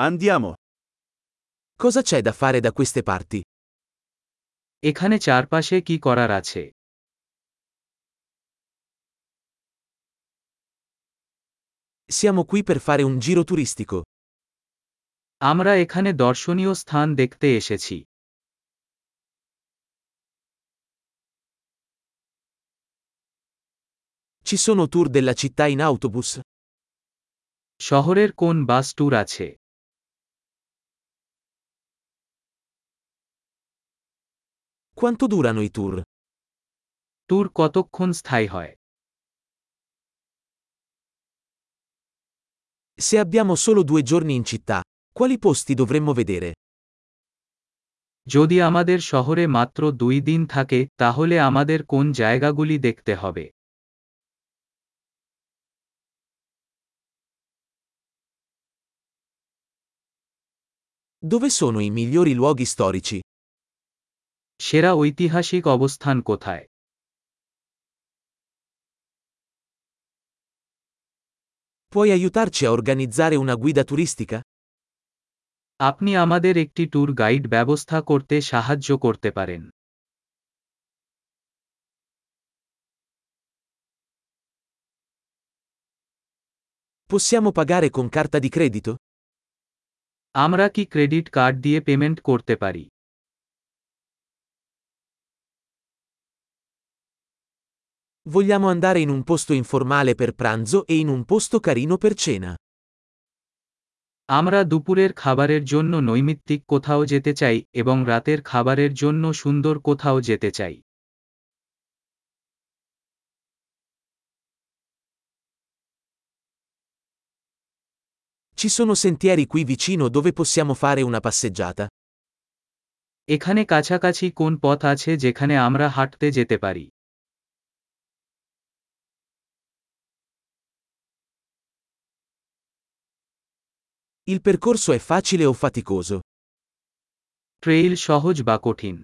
Andiamo. Cosa c'è da fare da queste parti? এখানে চারপাশে কি করার আছে Siamo qui per fare un giro turistico. আমরা এখানে দর্শনীয় স্থান দেখতে এসেছি Ci sono tour della città in autobus? শহরের কোন বাস ট্যুর আছে Quanto durano i tour? Tour কতক্ষণ স্থায়ী হয় Se abbiamo solo due giorni in città, quali posti dovremmo vedere? যদি আমাদের শহরে মাত্র দুই দিন থাকে তাহলে আমাদের কোন জায়গাগুলি দেখতে হবে Dove sono i migliori luoghi storici? সেরা ঐতিহাসিক অবস্থান কোথায় Puoi aiutarci a organizzare una guida turistica? আপনি আমাদের একটি ট্যুর গাইড ব্যবস্থা করতে সাহায্য করতে পারেন Possiamo pagare con carta di credito? আমরা কি ক্রেডিট কার্ড দিয়ে পেমেন্ট করতে পারি Vogliamo andare in un posto informale per pranzo e in un posto carino per cena. আমরা দুপুরের খাবারের জন্য নৈমিত্তিক কোথাও যেতে চাই এবং রাতের খাবারের জন্য সুন্দর কোথাও যেতে চাই Ci sono sentieri qui vicino dove possiamo fare una passeggiata? এখানে কাছাকাছি কোন পথ আছে যেখানে আমরা হাঁটতে যেতে পারি Il percorso è facile o faticoso? Trail সহজ বা কঠিন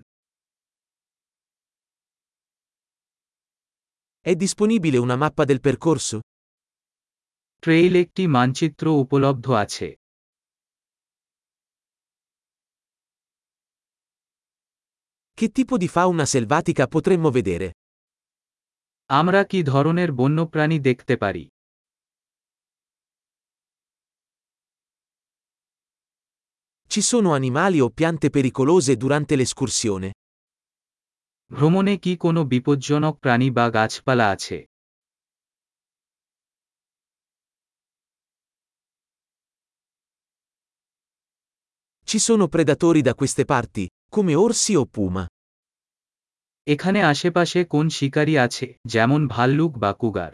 È disponibile una mappa del percorso? Trail একটি মানচিত্র উপলব্ধ আছে Che tipo di fauna selvatica potremmo vedere? আমরা কি ধরনের বন্যপ্রাণী দেখতে পারি Ci sono animali o piante pericolose durante l'escursione? ভ্রমণে কি কোনো বিপজ্জনক প্রাণী বা গাছপালা আছে Ci sono predatori da queste parti, come orsi o puma? এখানে আশেপাশে কোন শিকারী আছে যেমন ভাল্লুক বা কুগার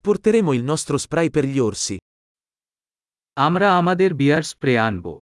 Porteremo il nostro spray per gli orsi. আমরা আমাদের বিয়ার স্প্রে আনব